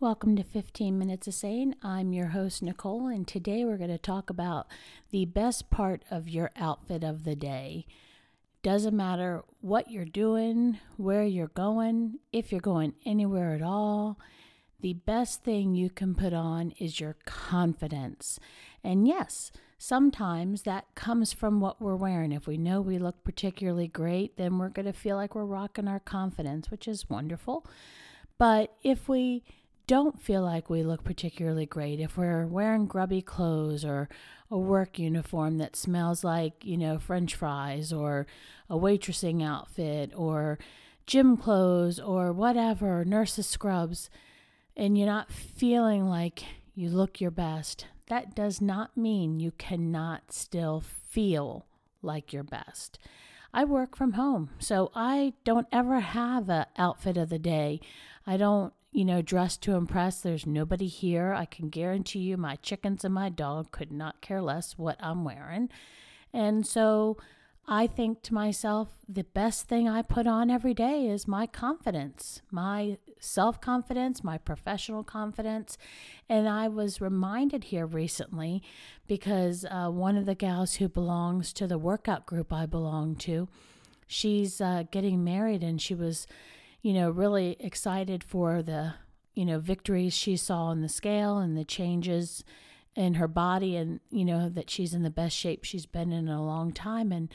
Welcome to 15 Minutes of Sane. I'm your host, Nicole, and today we're going to talk about the best part of your outfit of the day. Doesn't matter what you're doing, where you're going, if you're going anywhere at all, the best thing you can put on is your confidence. And yes, sometimes that comes from what we're wearing. If we know we look particularly great, then we're going to feel like we're rocking our confidence, which is wonderful. But if we don't feel like we look particularly great, if we're wearing grubby clothes or a work uniform that smells like, you know, french fries or a waitressing outfit or gym clothes or whatever, nurse's scrubs, and you're not feeling like you look your best, that does not mean you cannot still feel like your best. I work from home, so I don't ever have a outfit of the day. I don't you know, dressed to impress. There's nobody here. I can guarantee you my chickens and my dog could not care less what I'm wearing. And so I think to myself, the best thing I put on every day is my confidence, my self confidence, my professional confidence. And I was reminded here recently because uh, one of the gals who belongs to the workout group I belong to, she's uh, getting married and she was you know, really excited for the, you know, victories she saw on the scale and the changes in her body and, you know, that she's in the best shape she's been in a long time. And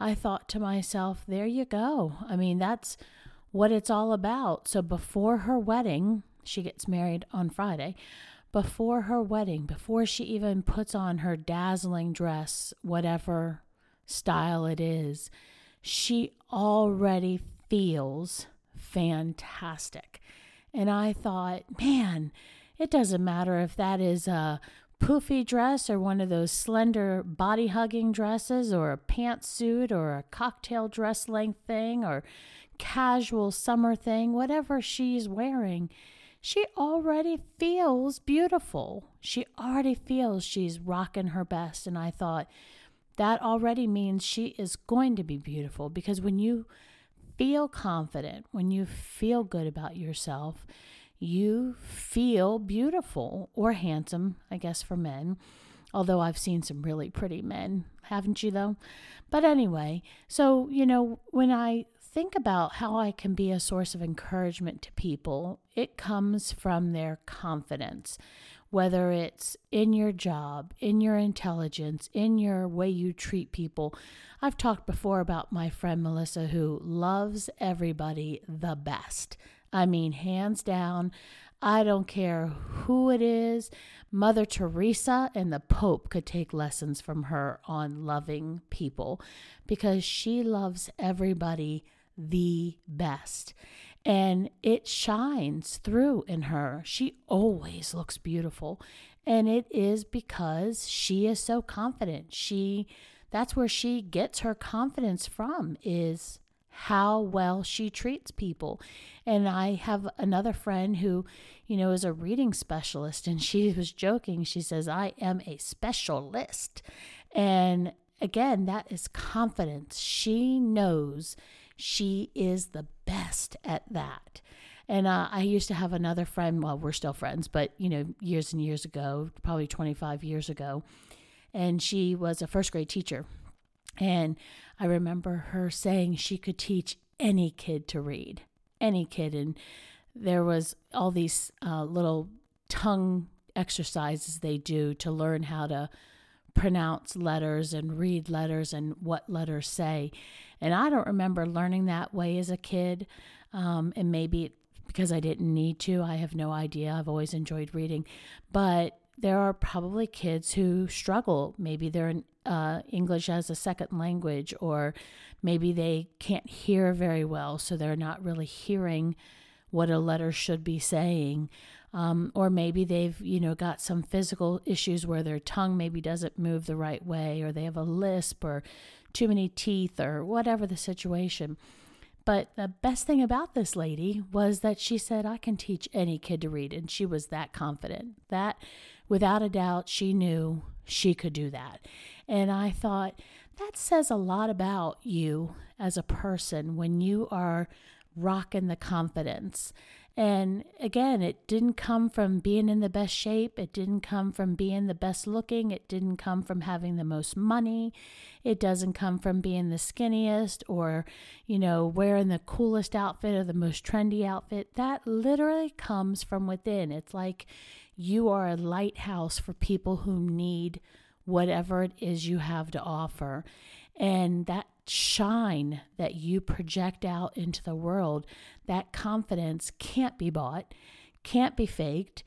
I thought to myself, there you go. I mean, that's what it's all about. So before her wedding, she gets married on Friday. Before her wedding, before she even puts on her dazzling dress, whatever style it is, she already feels fantastic. And I thought, man, it doesn't matter if that is a poofy dress or one of those slender body hugging dresses or a pantsuit or a cocktail dress length thing or casual summer thing, whatever she's wearing, she already feels beautiful. She already feels she's rocking her best. And I thought, that already means she is going to be beautiful because when you feel confident, when you feel good about yourself, you feel beautiful or handsome, I guess, for men. Although I've seen some really pretty men, haven't you, though? But anyway, so, you know, when I think about how I can be a source of encouragement to people, it comes from their confidence whether it's in your job, in your intelligence, in your way you treat people. I've talked before about my friend Melissa who loves everybody the best. I mean, hands down, I don't care who it is. Mother Teresa and the Pope could take lessons from her on loving people because she loves everybody the best and it shines through in her. She always looks beautiful, and it is because she is so confident. She that's where she gets her confidence from is how well she treats people. And I have another friend who, you know, is a reading specialist and she was joking. She says, "I am a specialist." And again, that is confidence. She knows she is the best at that. And uh, I used to have another friend, well, we're still friends, but, you know, years and years ago, probably 25 years ago, and she was a first grade teacher. And I remember her saying she could teach any kid to read, any kid. And there was all these uh, little tongue exercises they do to learn how to pronounce letters and read letters and what letters say. And I don't remember learning that way as a kid. Um, and maybe because I didn't need to, I have no idea. I've always enjoyed reading. But there are probably kids who struggle. Maybe they're in uh, English as a second language, or maybe they can't hear very well, so they're not really hearing what a letter should be saying. Um, or maybe they've you know got some physical issues where their tongue maybe doesn't move the right way or they have a lisp or too many teeth or whatever the situation. But the best thing about this lady was that she said i can teach any kid to read and she was that confident. That without a doubt she knew she could do that. And i thought that says a lot about you as a person when you are rocking the confidence And again, it didn't come from being in the best shape. It didn't come from being the best looking. It didn't come from having the most money. It doesn't come from being the skinniest or, you know, wearing the coolest outfit or the most trendy outfit. That literally comes from within. It's like you are a lighthouse for people who need whatever it is you have to offer. And that shine that you project out into the world, that confidence can't be bought, can't be faked.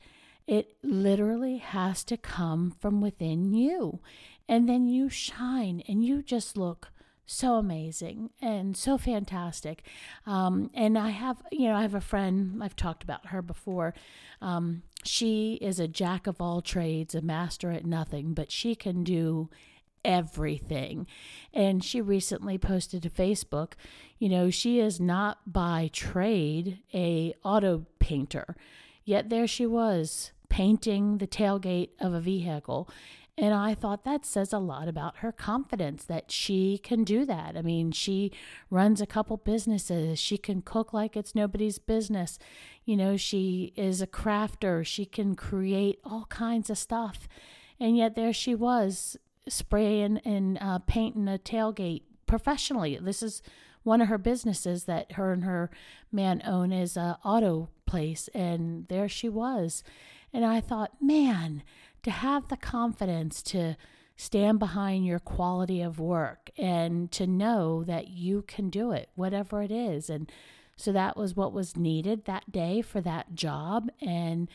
It literally has to come from within you. And then you shine and you just look so amazing and so fantastic. Um, and I have, you know, I have a friend, I've talked about her before. Um, she is a jack of all trades, a master at nothing, but she can do everything. And she recently posted to Facebook, you know, she is not by trade a auto painter. Yet there she was painting the tailgate of a vehicle. And I thought that says a lot about her confidence that she can do that. I mean, she runs a couple businesses. She can cook like it's nobody's business. You know, she is a crafter. She can create all kinds of stuff. And yet there she was spraying and uh, painting a tailgate professionally. This is one of her businesses that her and her man own is a auto place, and there she was. And I thought, man, to have the confidence to stand behind your quality of work and to know that you can do it, whatever it is. And so that was what was needed that day for that job. And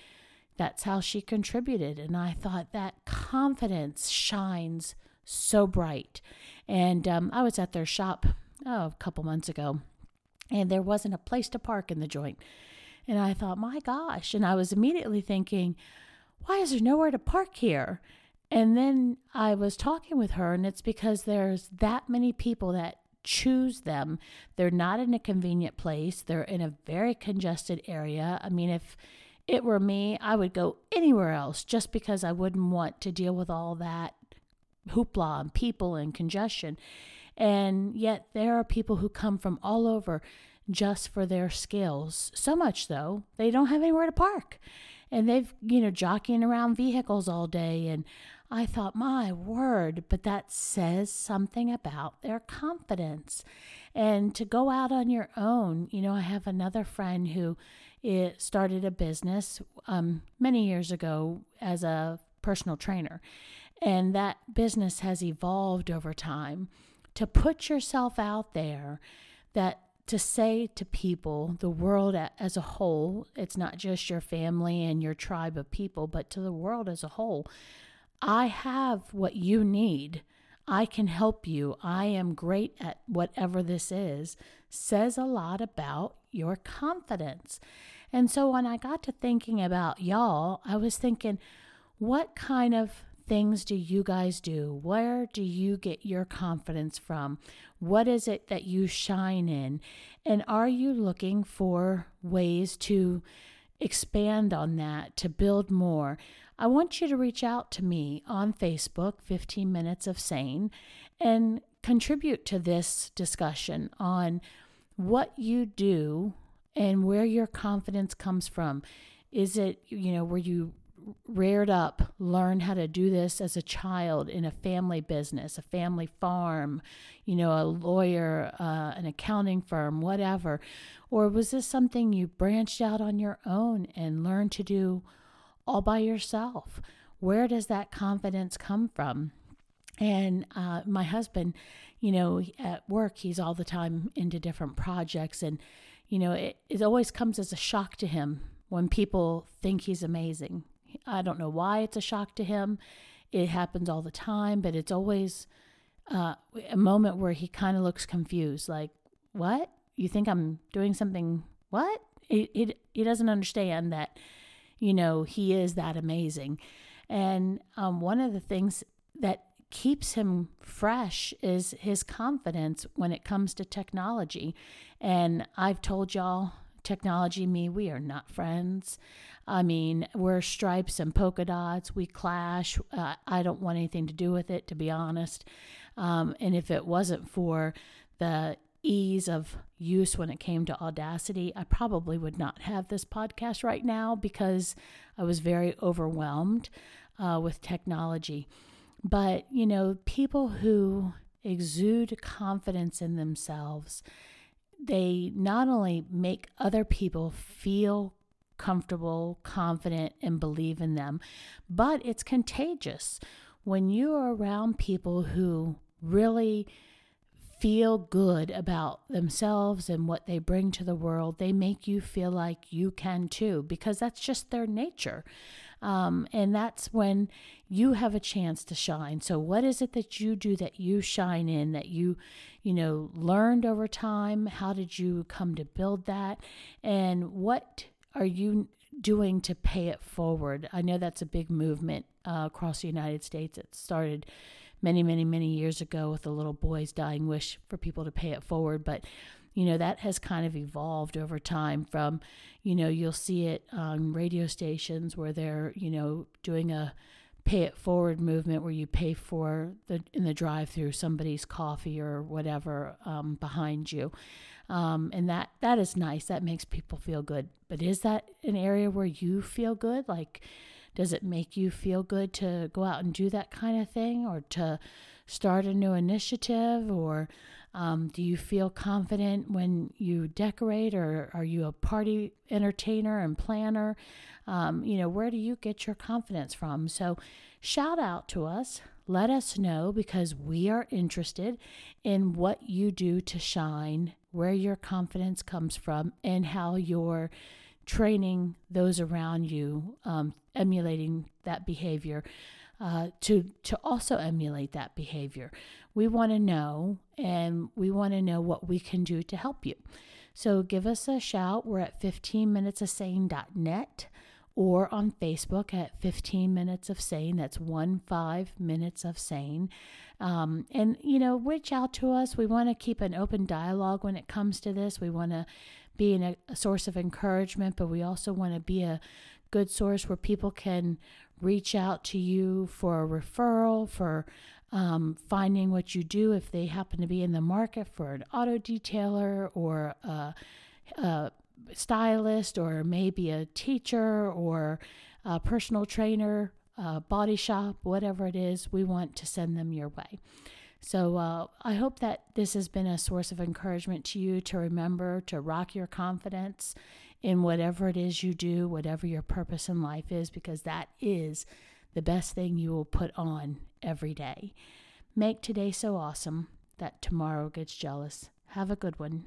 that's how she contributed. And I thought that confidence shines so bright. And um, I was at their shop oh, a couple months ago, and there wasn't a place to park in the joint. And I thought, my gosh. And I was immediately thinking, why is there nowhere to park here? And then I was talking with her, and it's because there's that many people that choose them. They're not in a convenient place, they're in a very congested area. I mean, if it were me, I would go anywhere else just because I wouldn't want to deal with all that hoopla and people and congestion. And yet, there are people who come from all over just for their skills. So much though, they don't have anywhere to park. And they've, you know, jockeying around vehicles all day. And I thought, my word, but that says something about their confidence. And to go out on your own, you know, I have another friend who it started a business um, many years ago as a personal trainer. And that business has evolved over time to put yourself out there that to say to people, the world as a whole, it's not just your family and your tribe of people, but to the world as a whole, I have what you need. I can help you. I am great at whatever this is, says a lot about your confidence. And so when I got to thinking about y'all, I was thinking, what kind of things do you guys do? Where do you get your confidence from? What is it that you shine in? And are you looking for ways to expand on that, to build more? I want you to reach out to me on Facebook, 15 Minutes of Sane, and contribute to this discussion on what you do and where your confidence comes from. Is it, you know, were you reared up, learn how to do this as a child in a family business, a family farm, you know, a lawyer, uh, an accounting firm, whatever? Or was this something you branched out on your own and learned to do all by yourself? Where does that confidence come from? And uh, my husband, you know, at work, he's all the time into different projects and you know, it, it always comes as a shock to him when people think he's amazing. I don't know why it's a shock to him. It happens all the time, but it's always uh, a moment where he kind of looks confused like, What? You think I'm doing something? What? He, he, he doesn't understand that, you know, he is that amazing. And um, one of the things that keeps him fresh is his confidence when it comes to technology. And I've told y'all, technology, me, we are not friends. I mean, we're stripes and polka dots. We clash. Uh, I don't want anything to do with it, to be honest. Um, and if it wasn't for the ease of use when it came to Audacity, I probably would not have this podcast right now because I was very overwhelmed uh, with technology. But, you know, people who exude confidence in themselves, they not only make other people feel comfortable, confident, and believe in them, but it's contagious. When you are around people who really feel good about themselves and what they bring to the world, they make you feel like you can too, because that's just their nature. Um, and that's when you have a chance to shine. So, what is it that you do that you shine in, that you, you know, learned over time? How did you come to build that? And what are you doing to pay it forward? I know that's a big movement uh, across the United States. It started many, many, many years ago with the little boy's dying wish for people to pay it forward. But, you know, that has kind of evolved over time from, you know, you'll see it on radio stations where they're, you know, doing a pay it forward movement where you pay for the in the drive through somebody's coffee or whatever um, behind you. Um, and that that is nice. That makes people feel good. But is that an area where you feel good? Like, does it make you feel good to go out and do that kind of thing or to start a new initiative? Or um, do you feel confident when you decorate or are you a party entertainer and planner? Um, you know, where do you get your confidence from? So shout out to us. Let us know because we are interested in what you do to shine, where your confidence comes from, and how you're training those around you, um, emulating that behavior, uh, to to also emulate that behavior. We want to know, and we want to know what we can do to help you. So give us a shout. We're at 15minutesofsane.net or on Facebook at 15 Minutes of Sane. That's one five minutes of sane. Um, and, you know, reach out to us. We want to keep an open dialogue when it comes to this. We want to be a, a source of encouragement, but we also want to be a good source where people can reach out to you for a referral, for um, finding what you do if they happen to be in the market for an auto detailer or a, a stylist or maybe a teacher or a personal trainer, a body shop, whatever it is, we want to send them your way. So uh, I hope that this has been a source of encouragement to you to remember to rock your confidence in whatever it is you do, whatever your purpose in life is, because that is the best thing you will put on every day. Make today so awesome that tomorrow gets jealous. Have a good one.